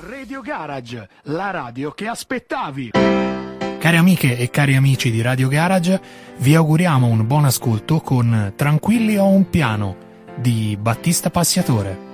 Radio Garage, la radio che aspettavi. Cari amiche e cari amici di Radio Garage, vi auguriamo un buon ascolto con Tranquilli ho un piano di Battista Passiatore.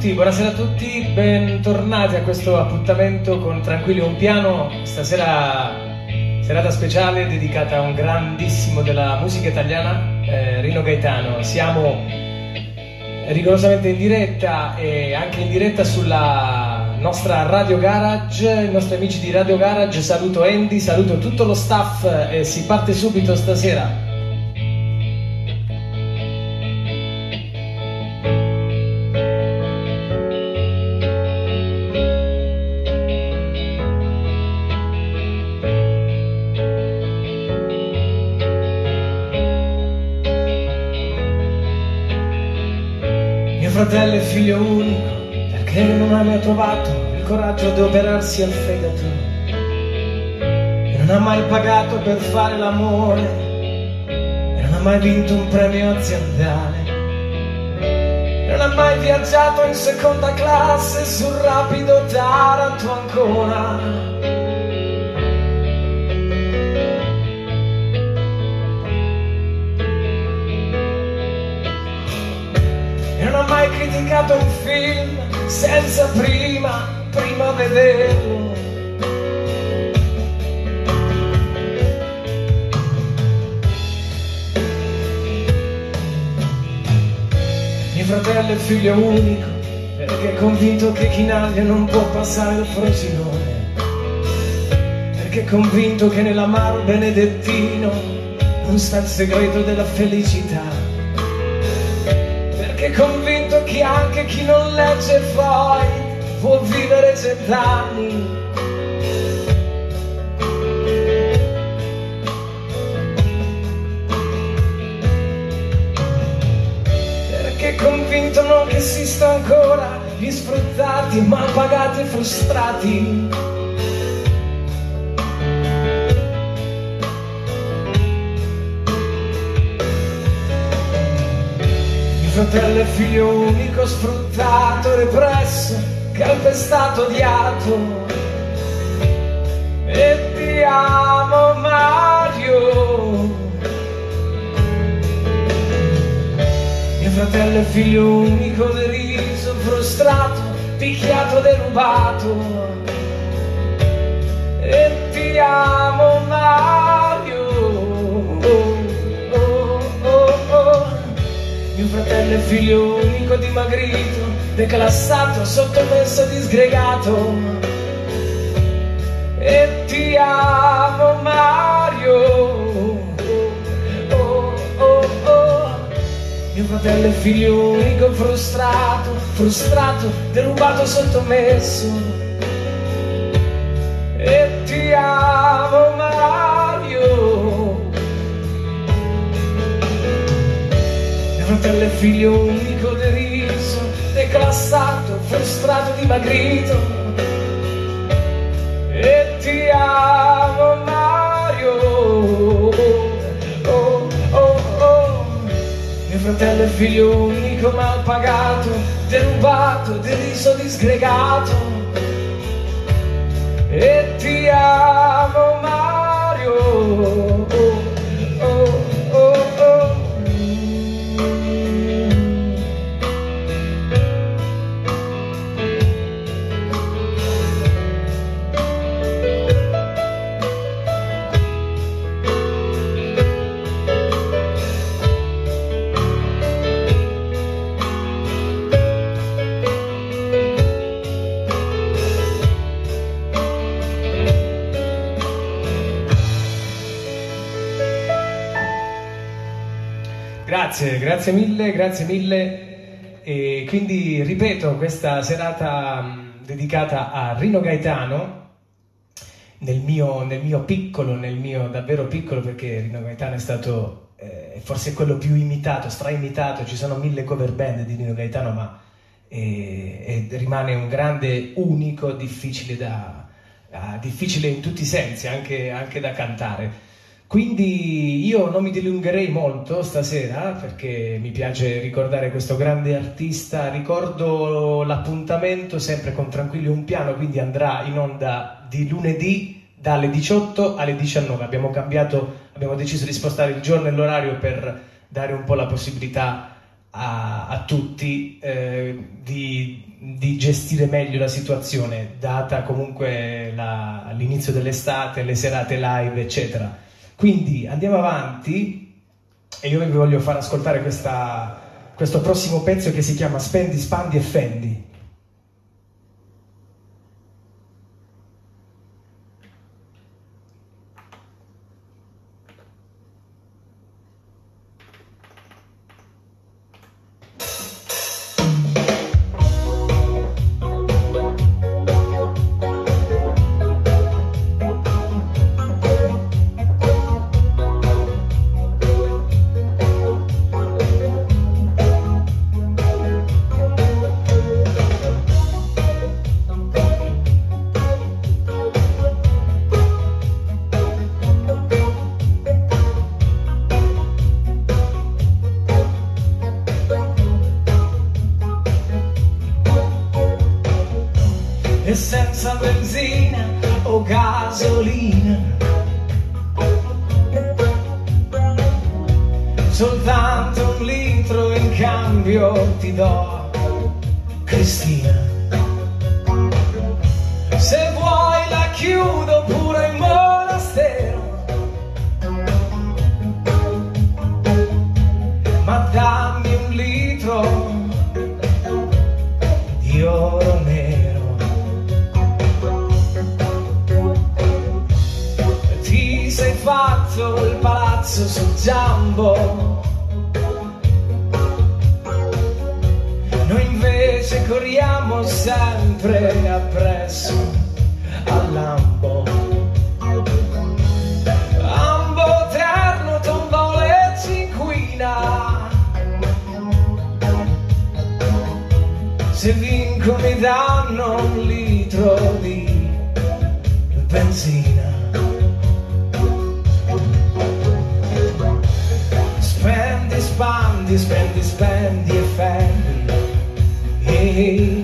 Tutti, buonasera a tutti, bentornati a questo appuntamento con Tranquilli un piano. Stasera serata speciale dedicata a un grandissimo della musica italiana, eh, Rino Gaetano. Siamo rigorosamente in diretta e anche in diretta sulla nostra Radio Garage, i nostri amici di Radio Garage. Saluto Andy, saluto tutto lo staff e si parte subito stasera. Trovato il coraggio di operarsi al fegato. E non ha mai pagato per fare l'amore. E non ha mai vinto un premio aziendale. E non ha mai viaggiato in seconda classe sul rapido Taranto ancora. E non ha mai criticato un film senza prima, prima vederlo. Mio fratello è figlio unico perché è convinto che Chinaglia non può passare il Frosinone. Perché è convinto che nell'amaro benedettino non sta il segreto della felicità anche chi non legge poi può vivere cent'anni. Perché convinto non che esista ancora gli sfruttati, mal pagati e frustrati. Fratello è figlio unico, sfruttato, represso, calpestato, odiato. E ti amo Mario. Mio fratello è figlio unico, deriso, frustrato, picchiato, derubato. E ti amo Mario. Fratello è figlio unico dimagrito, declassato, sottomesso, disgregato. E ti amo Mario. Oh, oh, oh. Mio fratello è figlio unico, frustrato, frustrato, derubato, sottomesso. E ti amo Mario. Fratello è figlio unico, deriso, declassato, frustrato, dimagrito. E ti amo Mario. Oh, oh, oh. Mio fratello è figlio unico, mal pagato, derubato, deriso, disgregato. E ti amo Mario. Grazie, grazie mille, grazie mille. E quindi ripeto, questa serata mh, dedicata a Rino Gaetano, nel mio, nel mio, piccolo, nel mio davvero piccolo, perché Rino Gaetano è stato eh, forse quello più imitato, straimitato, ci sono mille cover band di Rino Gaetano, ma eh, rimane un grande unico, difficile, da, uh, difficile in tutti i sensi, anche, anche da cantare. Quindi io non mi dilungherei molto stasera perché mi piace ricordare questo grande artista. Ricordo l'appuntamento sempre con Tranquilli un piano, quindi andrà in onda di lunedì dalle 18 alle 19. Abbiamo cambiato, abbiamo deciso di spostare il giorno e l'orario per dare un po' la possibilità a, a tutti eh, di, di, gestire meglio la situazione, data comunque la, l'inizio dell'estate, le serate live, eccetera. Quindi andiamo avanti e io vi voglio far ascoltare questa, questo prossimo pezzo che si chiama Spendi, Spandi e Fendi. stesso sul giambo. Noi invece corriamo sempre appresso all'ambo this band, this band, the fan. Hey, hey.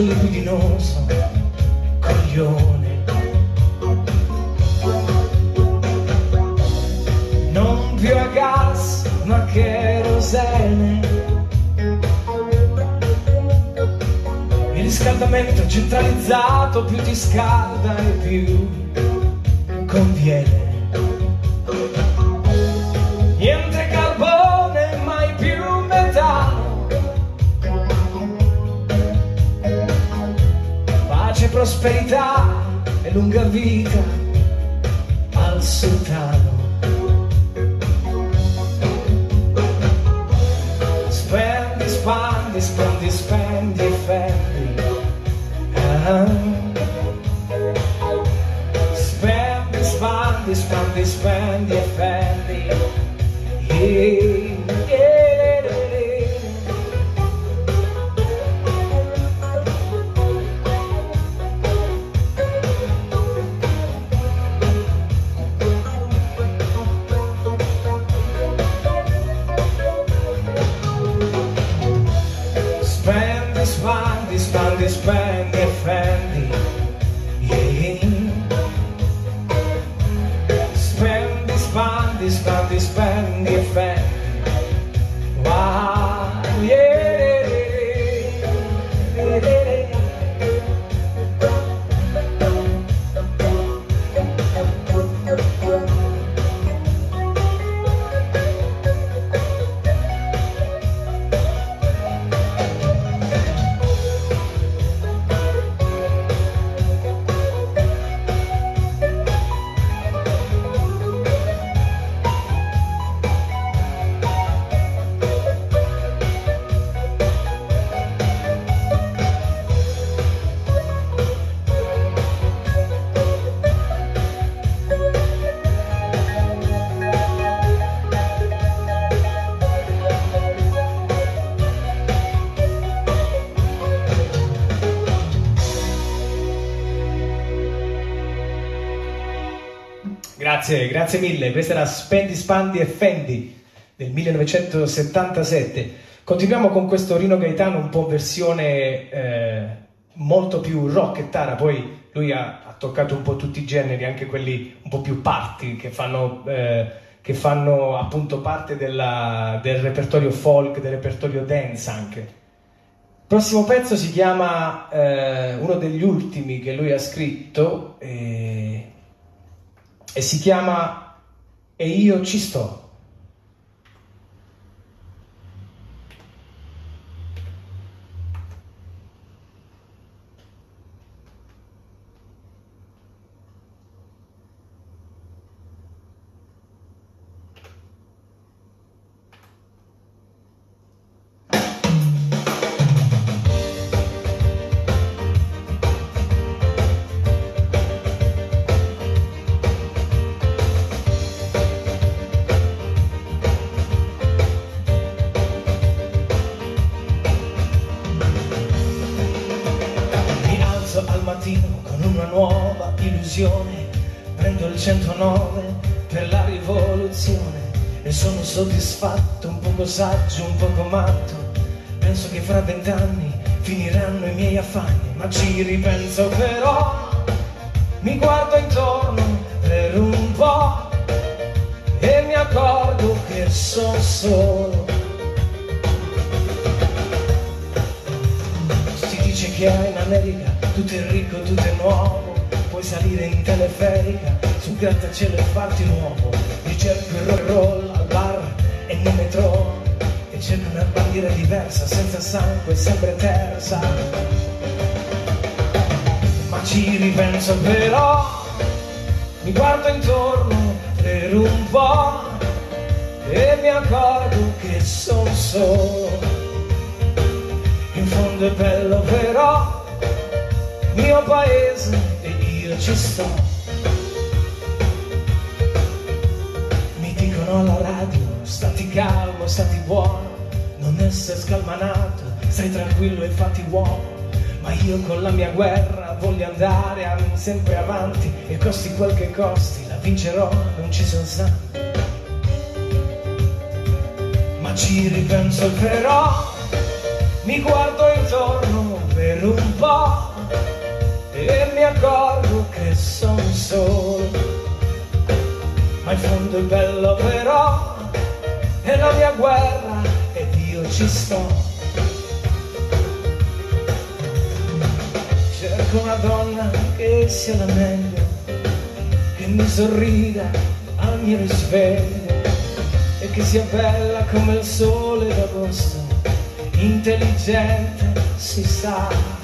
libidinoso coglione. Non più a gas ma cherosene il riscaldamento centralizzato più ti scalda e più conviene. prosperità e lunga vita al sultano. Spendi, spandi, spendi, spendi, fendi. Ah. Spendi, spandi, spendi, spendi, fendi. Yeah. Grazie, grazie mille. Questa era Spendi, Spandi e Fendi del 1977. Continuiamo con questo Rino Gaetano un po' versione eh, molto più rockettara, poi lui ha, ha, toccato un po' tutti i generi, anche quelli un po' più party, che fanno, eh, che fanno appunto parte della, del repertorio folk, del repertorio dance anche. Il prossimo pezzo si chiama eh, uno degli ultimi che lui ha scritto. Eh, e si chiama E io ci sto. Poco saggio, un poco matto. Penso che fra vent'anni finiranno i miei affanni, ma ci ripenso però, mi guardo intorno per un po' e mi accorgo che sono solo. Si dice che in America tutto è ricco, tutto è nuovo puoi salire in teleferica sul grattacielo e farti nuovo io cerco il roll al bar e nel metro e cerco una bandiera diversa senza sangue sempre terza. Ma ci ripenso però mi guardo intorno per un po' e mi accorgo che sono solo. In fondo è bello però mio paese io ci sto. Mi dicono alla radio, stati calmo, stati buono, essere scalmanato, stai tranquillo e fatti uomo. Ma io con la mia guerra voglio andare sempre avanti e costi quel che costi, la vincerò, non ci sono santi. Ma ci ripenso però, mi guardo intorno per un po' e mi accorgo che sono solo. Ma in fondo è bello però, è la mia guerra ci sto. Cerco una donna che sia la meglio, che mi sorrida al mio risveglio e che sia bella come il sole d'agosto, intelligente si sa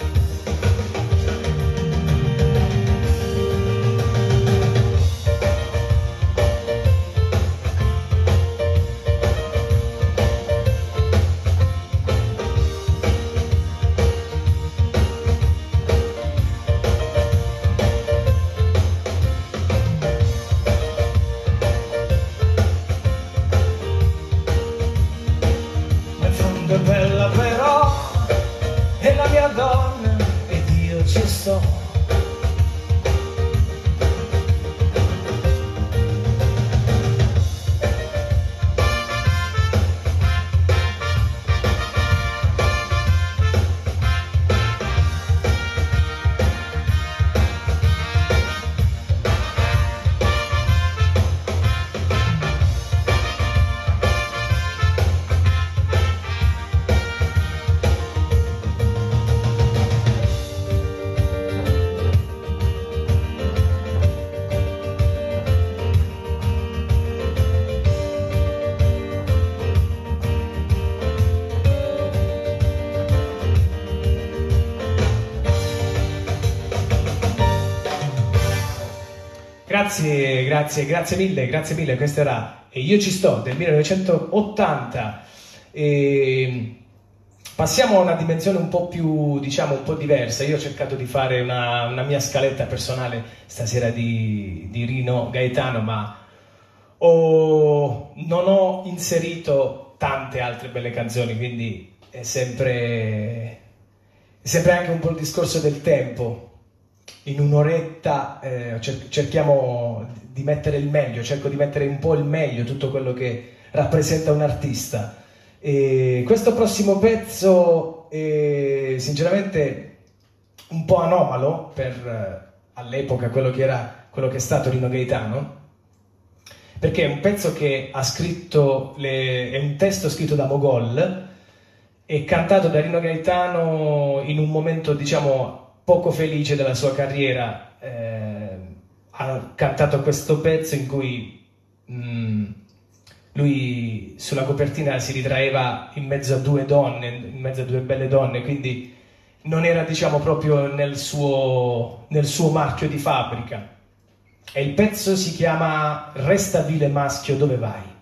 Grazie, grazie, grazie mille, grazie mille. Questo era io ci sto del 1980. E passiamo a una dimensione un po' più, diciamo, un po' diversa. Io ho cercato di fare una, una mia scaletta personale stasera di, di Rino Gaetano, ma ho, non ho inserito tante altre belle canzoni, quindi è sempre, è sempre anche un po' il discorso del tempo in un'oretta eh, cerchiamo di mettere il meglio, cerco di mettere un po' il meglio, tutto quello che rappresenta un artista. E questo prossimo pezzo è sinceramente un po' anomalo per eh, all'epoca quello che, era, quello che è stato Rino Gaetano, perché è un pezzo che ha scritto, le, è un testo scritto da Mogol e cantato da Rino Gaetano in un momento, diciamo, poco felice della sua carriera, eh, ha cantato questo pezzo in cui mh, mm, lui sulla copertina si ritraeva in mezzo a due donne, in mezzo a due belle donne, quindi non era diciamo proprio nel suo, nel suo marchio di fabbrica. E il pezzo si chiama Resta vile maschio dove vai.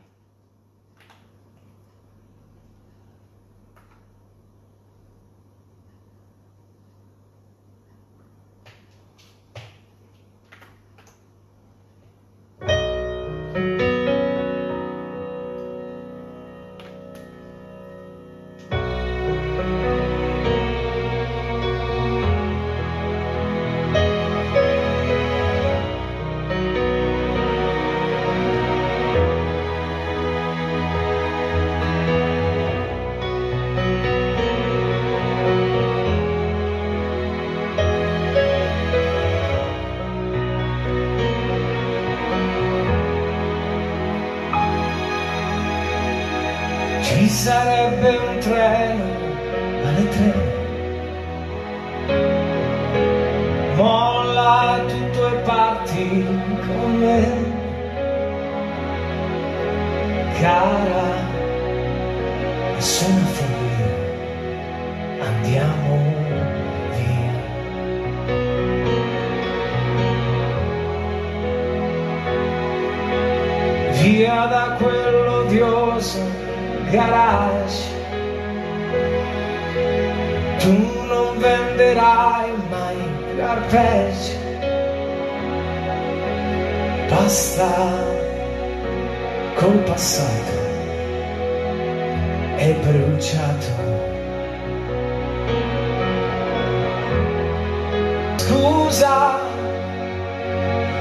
via da quell'odioso garage. Tu non venderai mai più basta col passato è bruciato. Scusa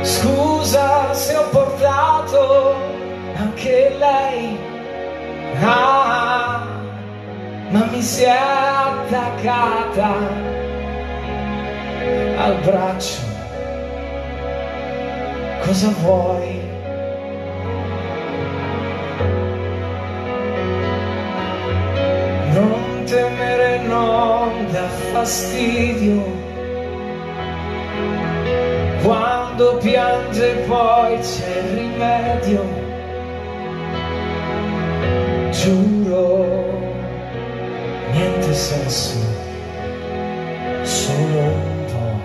scusa se ho portato anche lei. Ah, ma mi si è attaccata al braccio. Cosa vuoi? Non temere non dà fastidio. Quando piange poi c'è il rimedio giuro, niente sesso, solo un po'.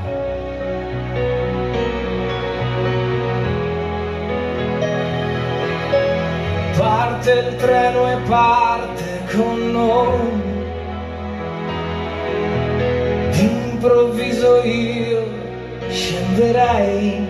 Parte il treno e parte con noi. D'improvviso io scenderai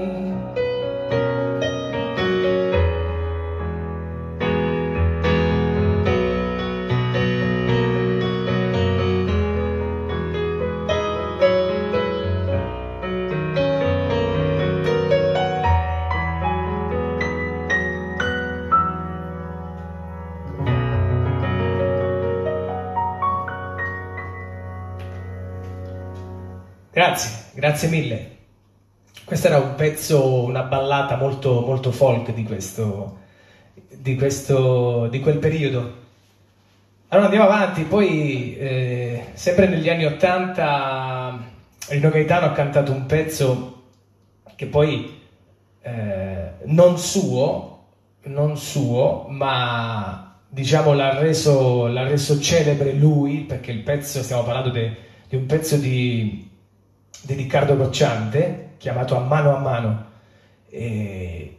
Grazie, mille. Questo era un pezzo, una ballata molto, molto folk di questo, di questo, di quel periodo. Allora andiamo avanti, poi eh, sempre negli anni Ottanta Rino Gaetano ha cantato un pezzo che poi eh, non suo, non suo, ma diciamo l'ha reso, l'ha reso celebre lui, perché il pezzo, stiamo parlando di un pezzo di di Riccardo Cocciante, chiamato A mano a mano. E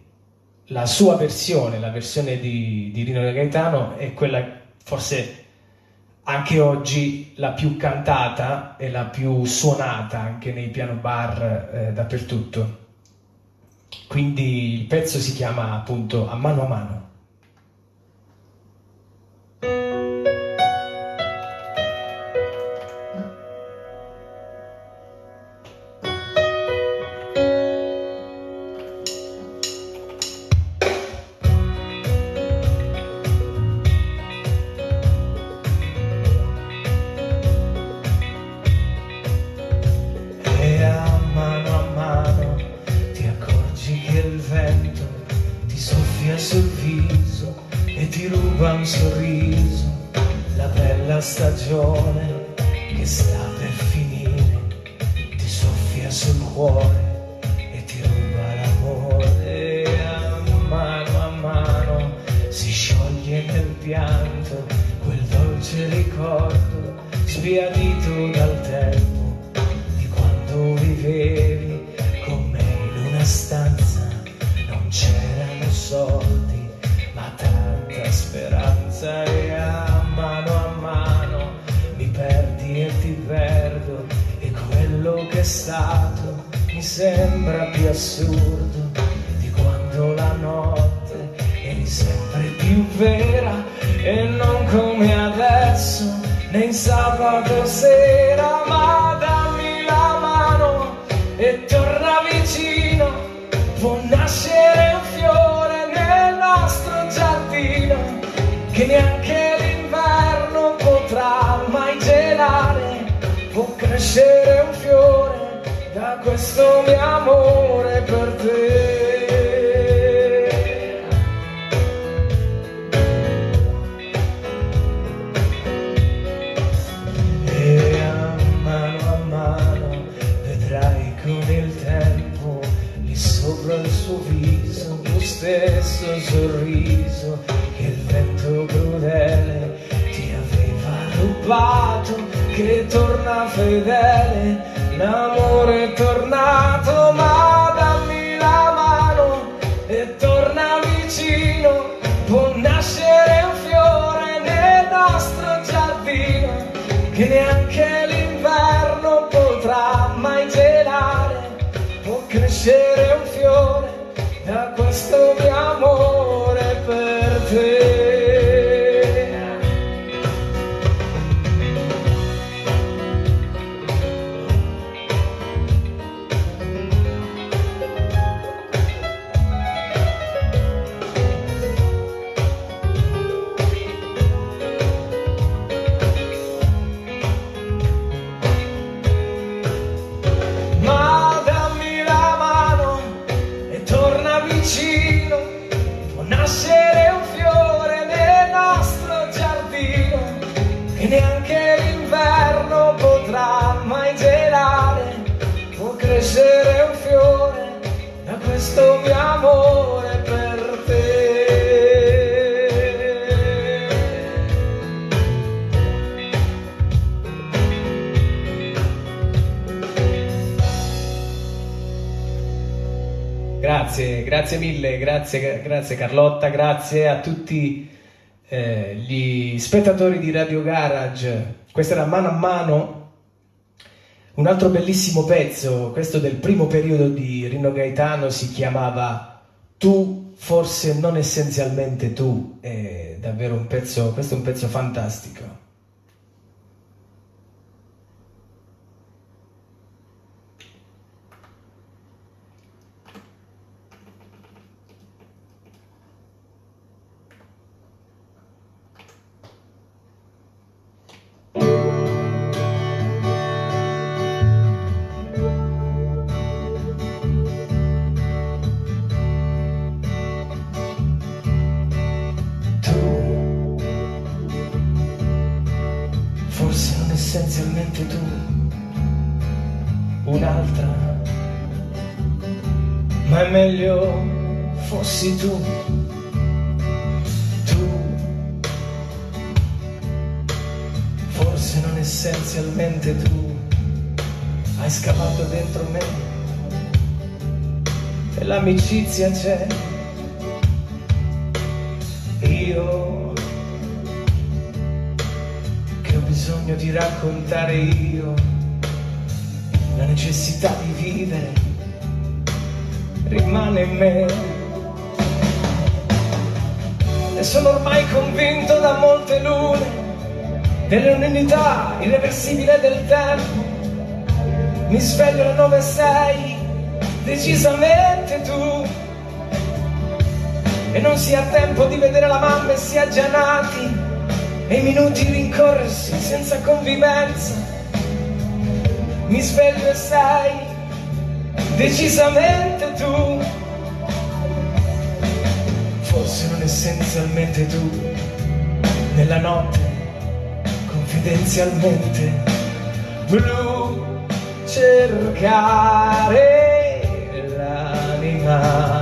la sua versione, la versione di, di Rino Gaetano, è quella forse anche oggi la più cantata e la più suonata anche nei piano bar eh, dappertutto. Quindi il pezzo si chiama appunto A mano a mano. em sabato sera ma dammi la mano e torna vicino. Può nascere un fiore nel nostro giardino che neanche l'inverno potrà mai gelare. Può crescere un fiore da questo mio amore per te. sorriso che il vento crudele ti aveva rubato che torna fedele l'amore è tornato ma dammi la mano e torna vicino può nascere un fiore nel nostro giardino che neanche l'inverno potrà mai gelare può crescere un fiore da questo mio amore per te. essere un fiore da questo mio amore per te. Grazie, grazie mille, grazie, grazie Carlotta, grazie a tutti eh, gli spettatori di Radio Garage. Questa era mano a mano un altro bellissimo pezzo, questo del primo periodo di Rino Gaetano, si chiamava Tu, forse non essenzialmente tu. È davvero un pezzo, questo è un pezzo fantastico. L'amicizia c'è. Io che ho bisogno di raccontare io la necessità di vivere rimane in me e sono ormai convinto da molte lune dell'unità irreversibile del tempo. Mi sveglio alle nove e sei, decisamente tu. E non si ha tempo di vedere la mamma e si è già nati, e i minuti rincorrersi senza convivenza. Mi sveglio e sei, decisamente tu forse non essenzialmente tu, nella notte, confidenzialmente, blu, cercare l'anima.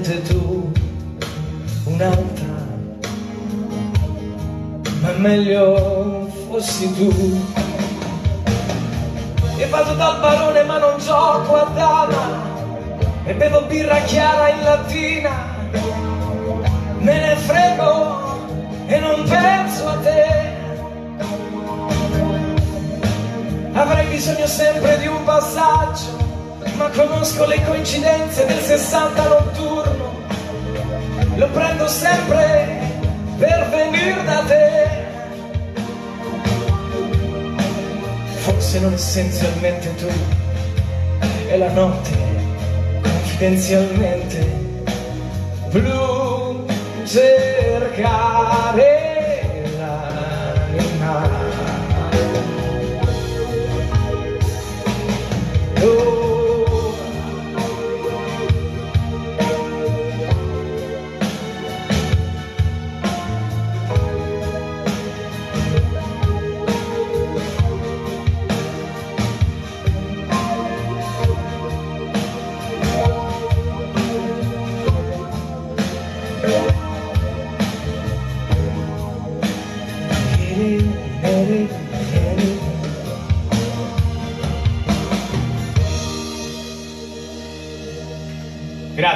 Essenzialmente tu, un'altra, ma meglio fossi tu. E vado dal barone ma non gioco a dama, e bevo birra chiara in lattina, me ne frego e non penso a te. Avrei bisogno sempre di un passaggio ma conosco le coincidenze del 60 notturno. Lo prendo sempre per venire da te. Forse non essenzialmente tu, e la notte confidenzialmente blu cercare l'anima. Oh.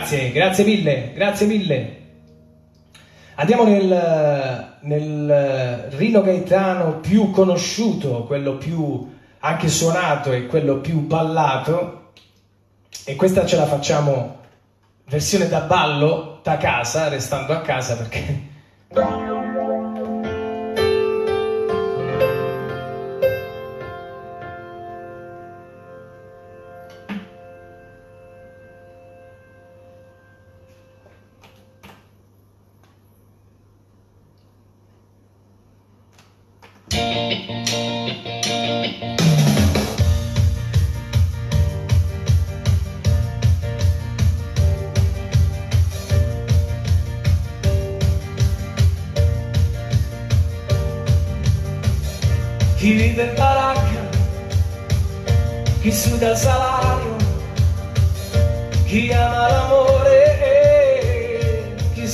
Grazie, grazie mille, grazie mille. Andiamo nel, nel Rino Gaetano più conosciuto, quello più anche suonato e quello più ballato. E questa ce la facciamo versione da ballo da casa, restando a casa perché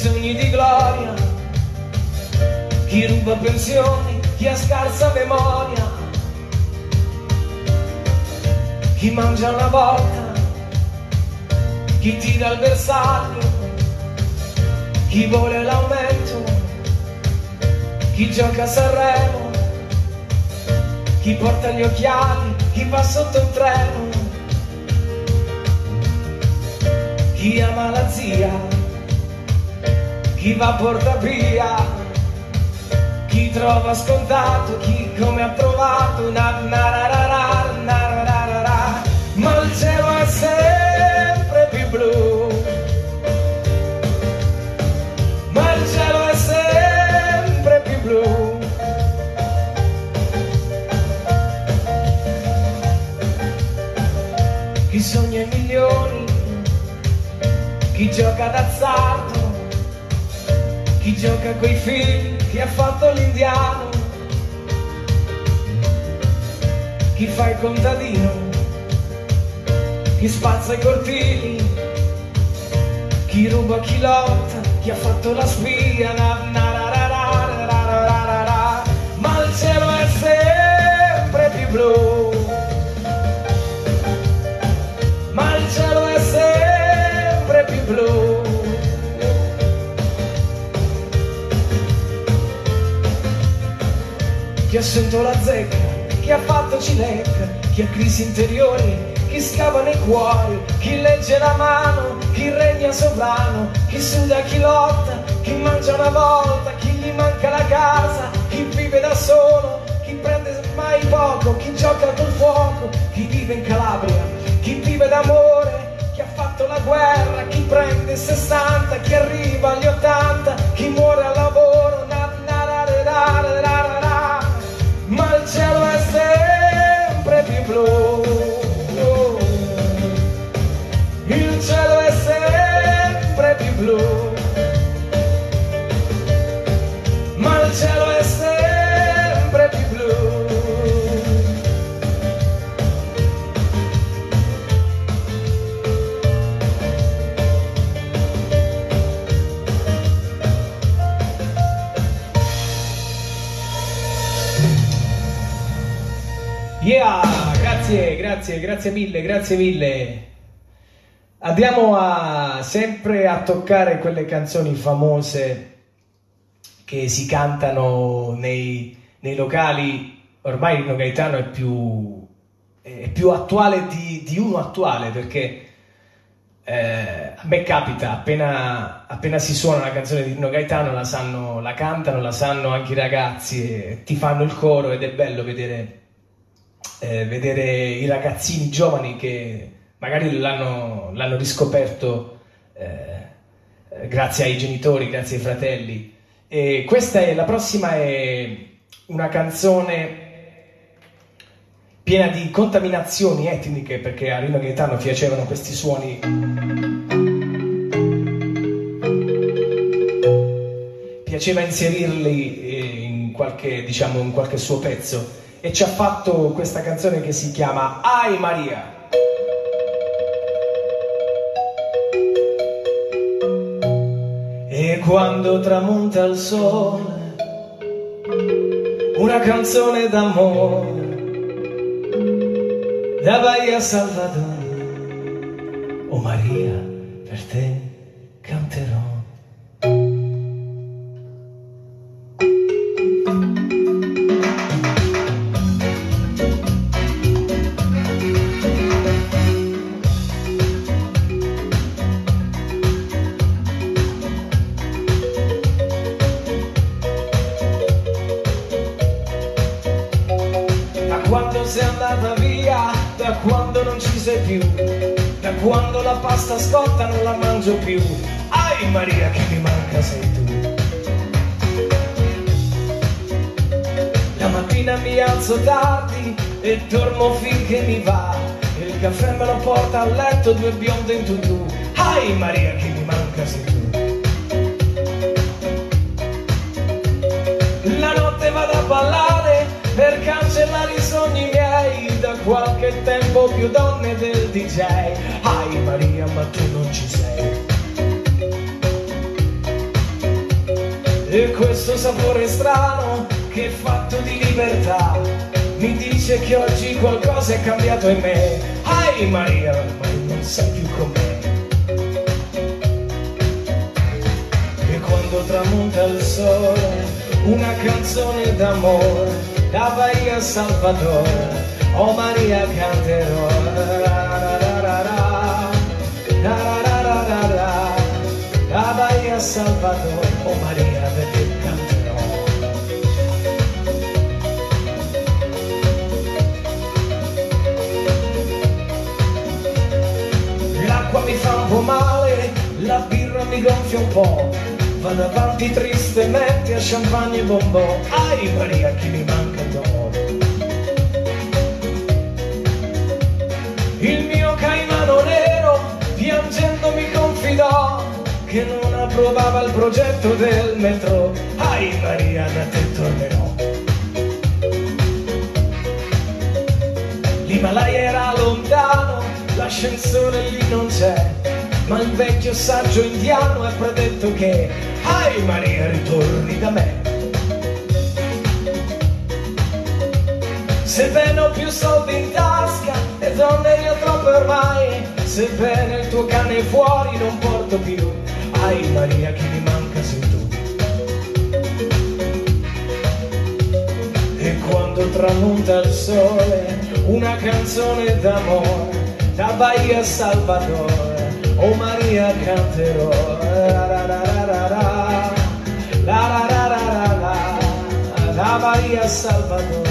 sogni di gloria, chi ruba pensioni, chi ha scarsa memoria, chi mangia una volta, chi tira il bersaglio, chi vuole l'aumento, chi gioca a Sanremo. Chi porta gli occhiali, chi va sotto un treno, chi ama la zia, chi va porta via, chi trova scontato, chi come ha trovato, na, na, ra, ra, ra, na, ra, ra, ra, ra. ma il cielo è sempre più blu. Ma il cielo è sempre più blu. chi sogna i milioni, chi gioca d'azzardo, gioca coi figli, chi ha fatto l'indiano, chi fa il contadino, chi spazza i cortili, chi ruba, chi lotta, chi ha fatto la spia, na, na, ra, ra, ra, ma il cielo è sempre più blu. Chi ha sento la zecca, chi ha fatto cilecca, chi ha crisi interiori, chi scava nei cuori, chi legge la mano, chi regna sovrano, chi suda, chi lotta, chi mangia una volta, chi gli manca la casa, chi vive da solo, chi prende mai poco, chi gioca col fuoco, chi vive in Calabria, chi vive d'amore, chi ha fatto la guerra, chi prende 60, chi arriva agli 80, chi muore al lavoro, sempre grazie, grazie, grazie mille, grazie mille. Andiamo a, sempre a toccare quelle canzoni famose che si cantano nei, nei locali. Ormai Rino Gaetano è più, è più attuale di, di uno attuale perché eh, a me capita, appena, appena si suona una canzone di Rino Gaetano la, sanno, la cantano, la sanno anche i ragazzi ti fanno il coro ed è bello vedere eh, vedere i ragazzini giovani che magari l'hanno, l'hanno riscoperto eh, grazie ai genitori, grazie ai fratelli. E questa è la prossima è una canzone piena di contaminazioni etniche perché a Rino Gaetano piacevano questi suoni. Piaceva inserirli eh, in qualche, diciamo, in qualche suo pezzo e ci ha fatto questa canzone che si chiama Ai Maria. E quando tramonta il sole, una canzone d'amore, da Bahia Salvador, oh Maria, per te sapore strano che è fatto di libertà mi dice che oggi qualcosa è cambiato in me. Ai Maria, ma non sei più con me. E quando tramonta il sole, una canzone d'amore, da Bahia Salvador, oh Maria canterò. Da Bahia Salvador, oh Maria perché male, la birra mi gonfia un po'. Vado avanti tristemente a champagne e bonbon. Ai Maria, chi mi manca d'amore. Il mio caimano nero, piangendo mi confidò che non approvava il progetto del metro. Ai Maria, da te tornerò. L'Himalaya era lontano, l'ascensore lì non c'è, ma il vecchio saggio indiano ha predetto che, ai Maria, ritorni da me. Sebbene ho più soldi in tasca e donne ne ho troppe ormai, sebbene il tuo cane è fuori non porto più, ai Maria, chi mi manca sei tu. E quando tramonta il sole, una canzone d'amore, da Bahia Salvador, oh Maria canterò. La la la la la la, la la la la la la, da Bahia a Salvador,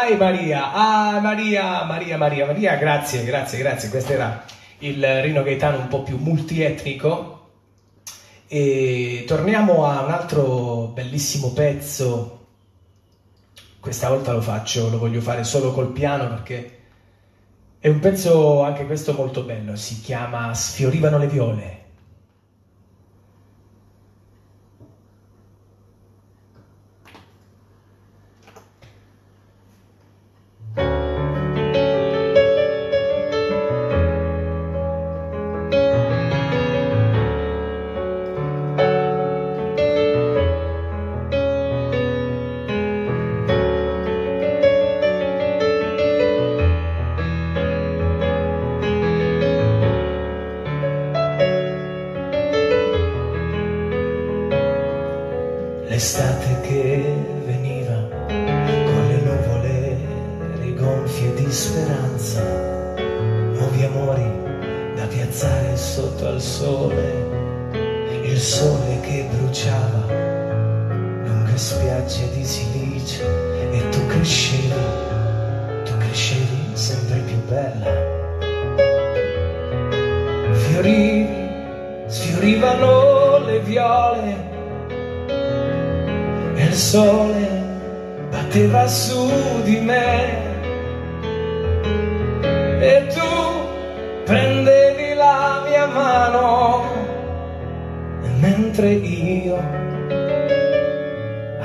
ai Maria, ah Maria, Maria, Maria, Maria, grazie, grazie, grazie. Questo era il Rino Gaetano un po' più multietnico. E torniamo a un altro bellissimo pezzo. Questa volta lo faccio, lo voglio fare solo col piano perché è un pezzo anche questo molto bello. Si chiama Sfiorivano le viole.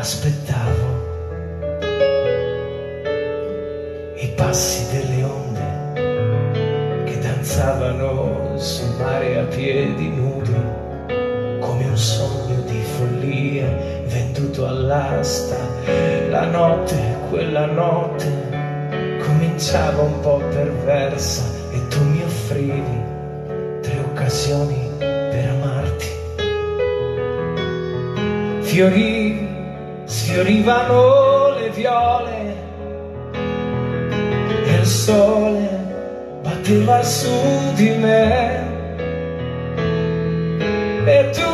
Aspettavo i passi delle onde che danzavano sul mare a piedi nudi come un sogno di follia venduto all'asta. La notte, quella notte, cominciava un po' perversa e tu mi offrivi tre occasioni per amarti. Fiorivi, fiorivano le viole e il sole batteva su di me. E tu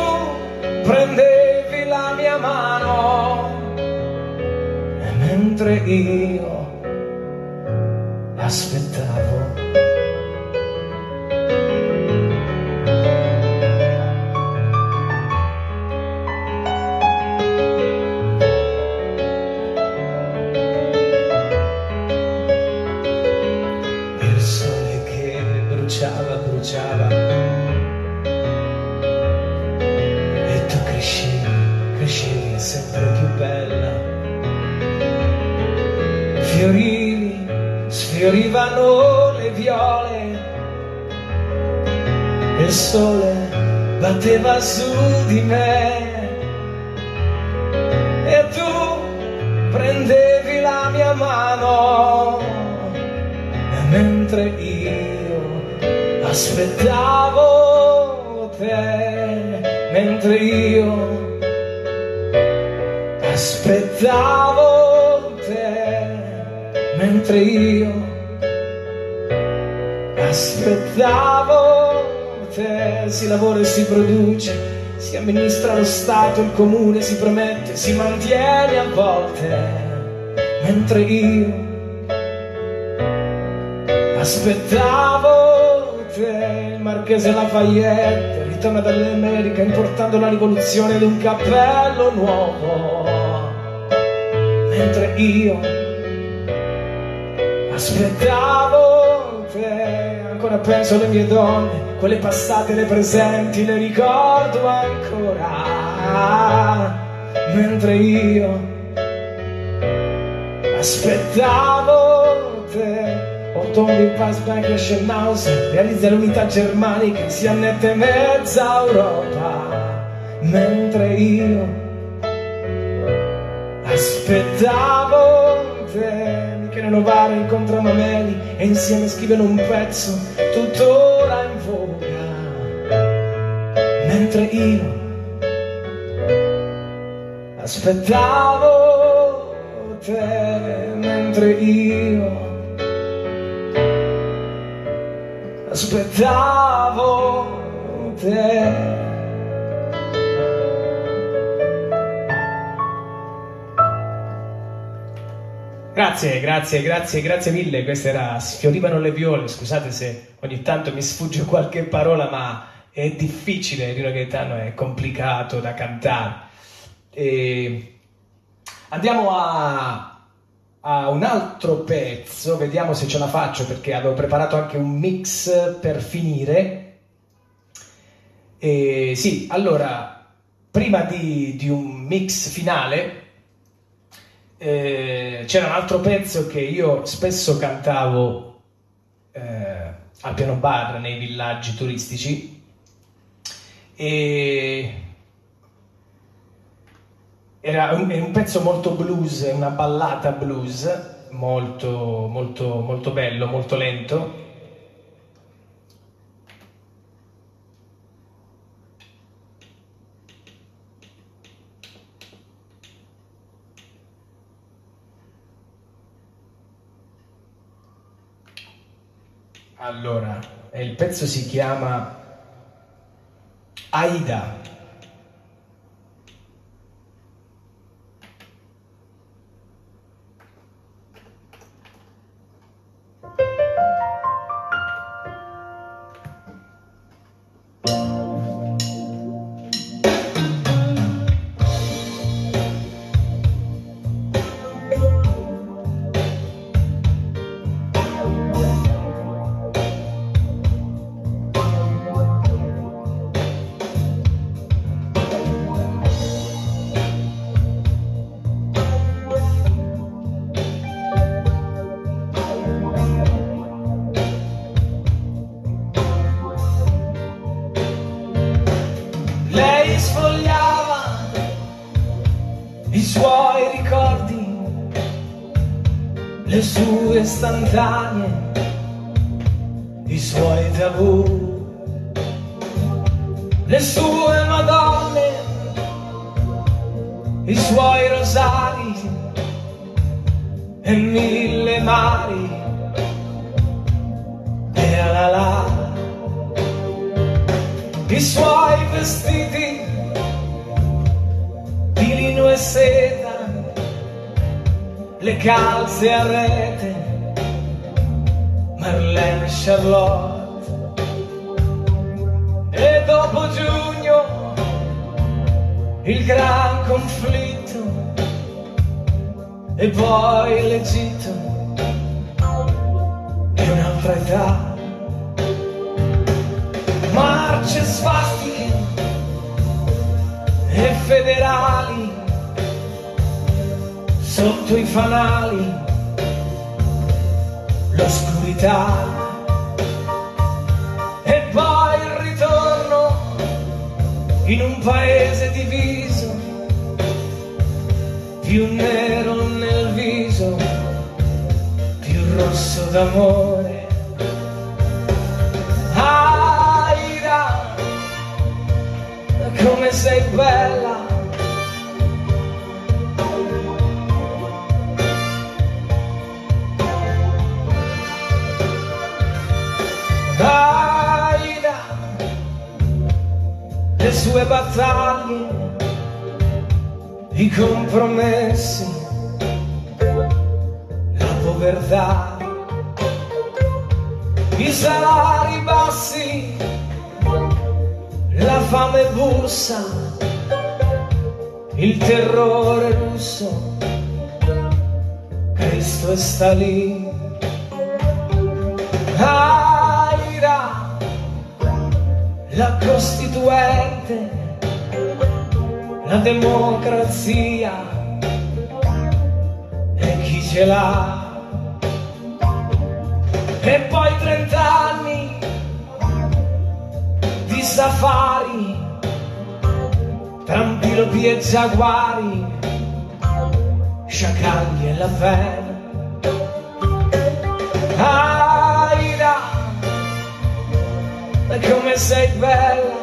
prendevi la mia mano e mentre io io. Aspettavo te si lavora e si produce si amministra lo Stato, il comune si promette, si mantiene a volte, mentre io aspettavo te, il marchese Lafayette ritorna dall'America importando la rivoluzione di un cappello nuovo, mentre io aspettavo te, ancora penso alle mie donne, quelle passate, le presenti, le ricordo ancora, mentre io aspettavo te. Ottobre il Passbank e Schenhausen realizza l'unità germanica, si annette mezza Europa, mentre io aspettavo te. Novara incontra Mameli e insieme scrivono un pezzo tuttora in voga, mentre io aspettavo te, mentre io aspettavo te. Grazie, grazie, grazie, grazie mille. Questa era Sfiorivano le viole. Scusate se ogni tanto mi sfugge qualche parola, ma è difficile, Rino Gaetano è complicato da cantare. E andiamo a, a un altro pezzo, vediamo se ce la faccio perché avevo preparato anche un mix per finire. E sì, allora, prima di, di un mix finale, eh, c'era un altro pezzo che io spesso cantavo eh, al piano bar nei villaggi turistici e era un, è un pezzo molto blues, una ballata blues molto, molto, molto bello, molto lento. Allora, e il pezzo si chiama Aida. I suoi rosari e mille mari. E la la i suoi vestiti di lino e seta le calze a rete, Marlene Charlotte. E dopo giugno il gran conflitto e poi l'Egitto e un'altra età. Marce svastiche e federali sotto i fanali l'oscurità e poi il ritorno in un paese diviso più nero nel viso più rosso d'amore. Aida come sei bella. Aida, le sue battaglie, i compromessi, la povertà, i salari bassi, la fame bussa, il terrore russo, Cristo e Stalin. Aira, la Costituente, la democrazia e chi ce l'ha. E poi trent'anni di safari, tra antilopi e giaguari, sciacalli e la pena. Aida, come sei bella.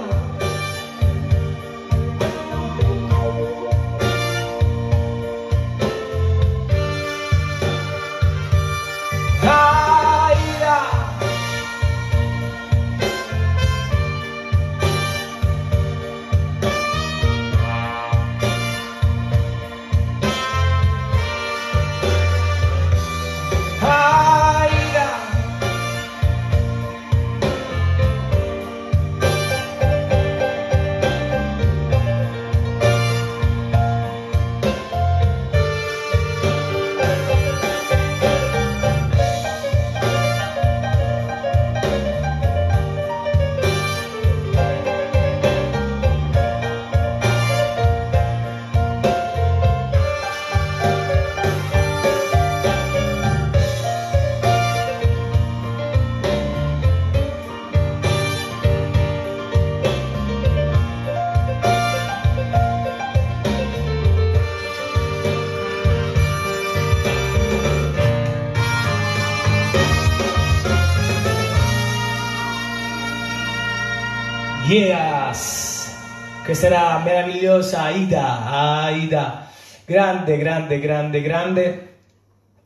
Yes! Questa era meravigliosa Aida, Aida, grande, grande, grande, grande.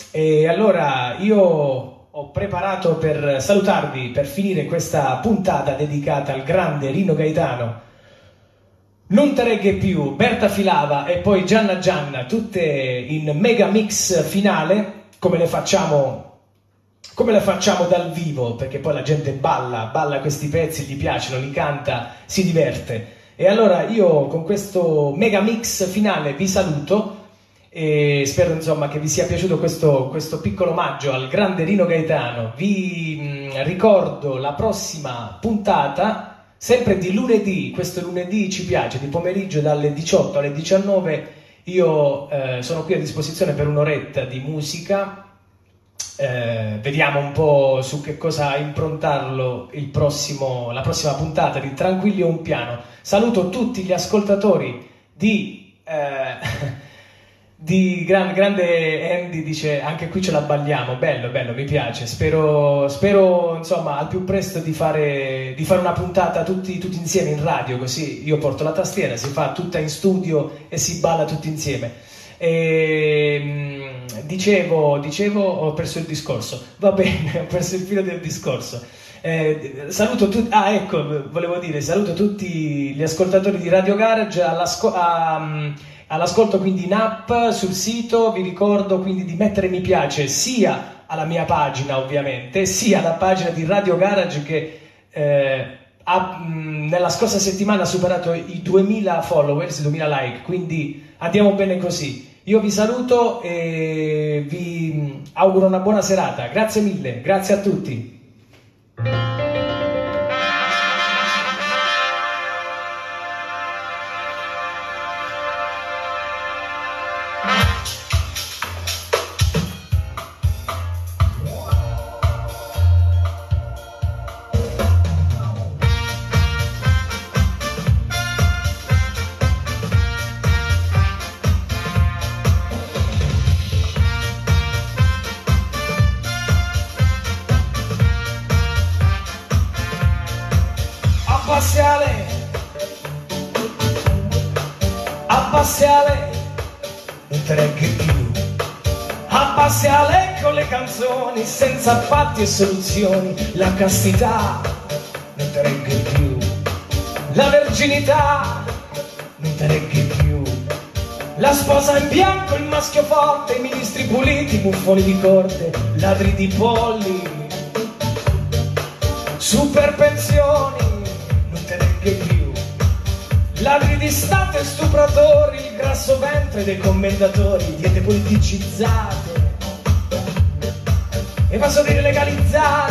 E allora io ho preparato per salutarvi, per finire questa puntata dedicata al grande Rino Gaetano. Non Tareghe più, Berta Filava e poi Gianna Gianna, tutte in mega mix finale, come le facciamo come la facciamo dal vivo, perché poi la gente balla, balla questi pezzi, gli piacciono, li canta, si diverte. E allora io con questo mega mix finale vi saluto e spero insomma che vi sia piaciuto questo, questo piccolo omaggio al grande Rino Gaetano. Vi mh, ricordo la prossima puntata, sempre di lunedì, questo lunedì ci piace, di pomeriggio dalle 18 alle 19. Io eh, sono qui a disposizione per un'oretta di musica eh, vediamo un po' su che cosa improntarlo prossimo, la prossima puntata di Tranquilli un piano. Saluto tutti gli ascoltatori di, eh, di gran, grande Andy dice anche qui ce la balliamo, bello, bello, mi piace. Spero, spero insomma al più presto di fare, di fare una puntata tutti, tutti insieme in radio, così io porto la tastiera, si fa tutta in studio e si balla tutti insieme. E, dicevo, dicevo, ho perso il discorso. Va bene, ho perso il filo del discorso. Eh, saluto tutti, ah ecco, volevo dire, saluto tutti gli ascoltatori di Radio Garage alla sco- a, all'ascolto quindi in app, sul sito, vi ricordo quindi di mettere mi piace sia alla mia pagina ovviamente, sia alla pagina di Radio Garage che eh, ha, mh, nella scorsa settimana ha superato i 2000 followers, i 2000 like, quindi andiamo bene così. Io vi saluto e vi auguro una buona serata. Grazie mille, grazie a tutti. Soluzioni, la castità non te regge più. La verginità non te regge più. La sposa in bianco, il maschio forte, i ministri puliti, buffoni di corte, ladri di polli, super pensioni non te regge più. Ladri di Stato e stupratori, il grasso ventre dei commentatori, diete politicizzate, evasori legalizzati, non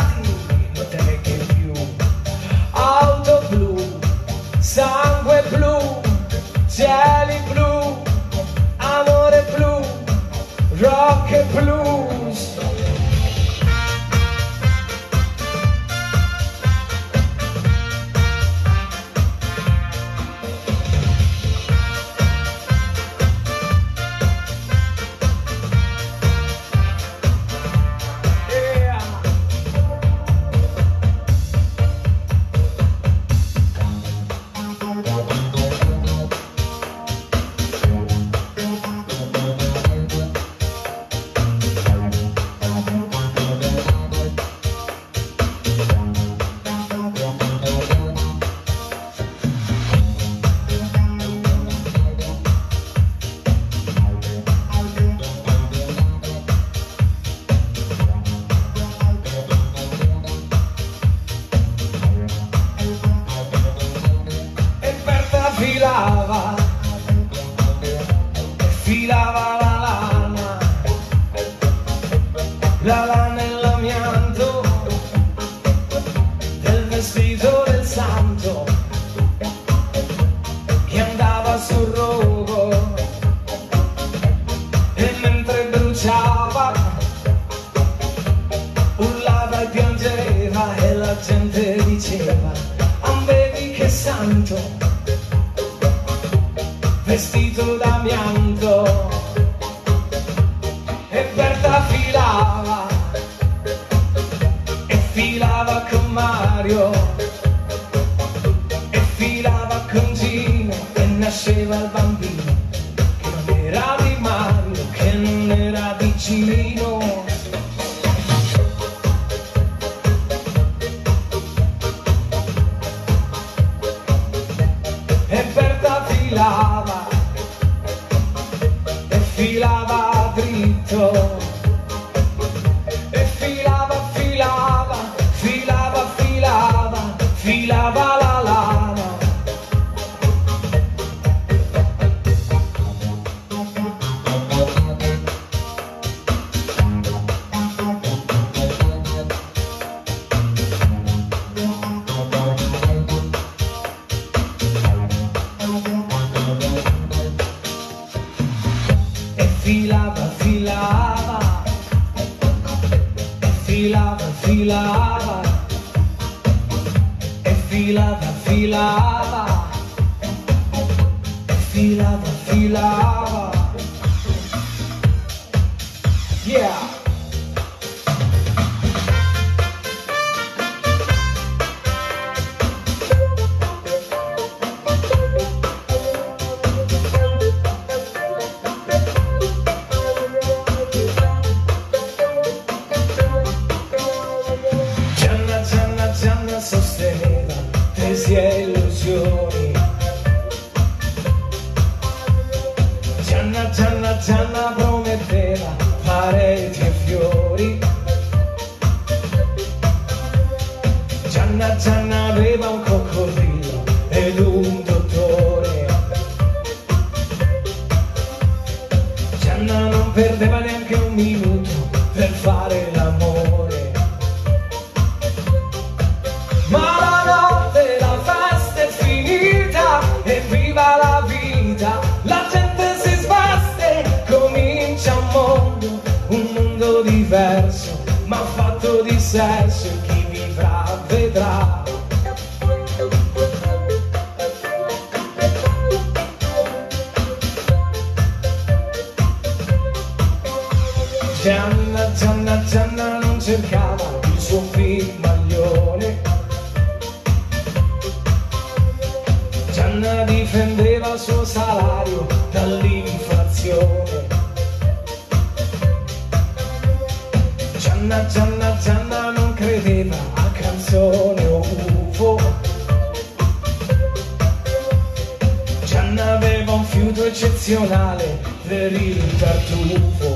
filava, filava Gianna, Gianna, Gianna non cercava il suo figlione. Gianna difendeva il suo salario dall'inflazione. Gianna, Gianna, Gianna non credeva a canzone o UFO. Gianna aveva un fiuto eccezionale per il tartufo.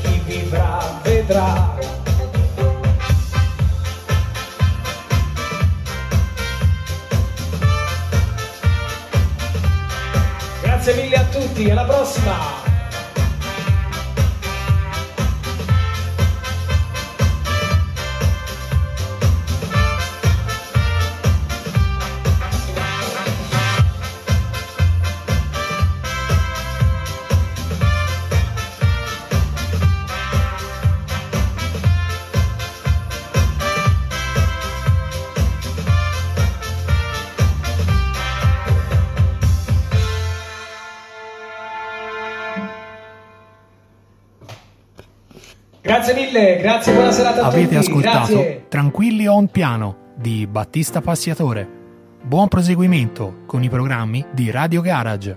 Chi vivrà vedrà. Grazie mille a tutti, alla prossima! Grazie mille, grazie, buona serata a Avete tutti. ascoltato Grazie. Tranquilli on piano di Battista Passiatore. Buon proseguimento con i programmi di Radio Garage.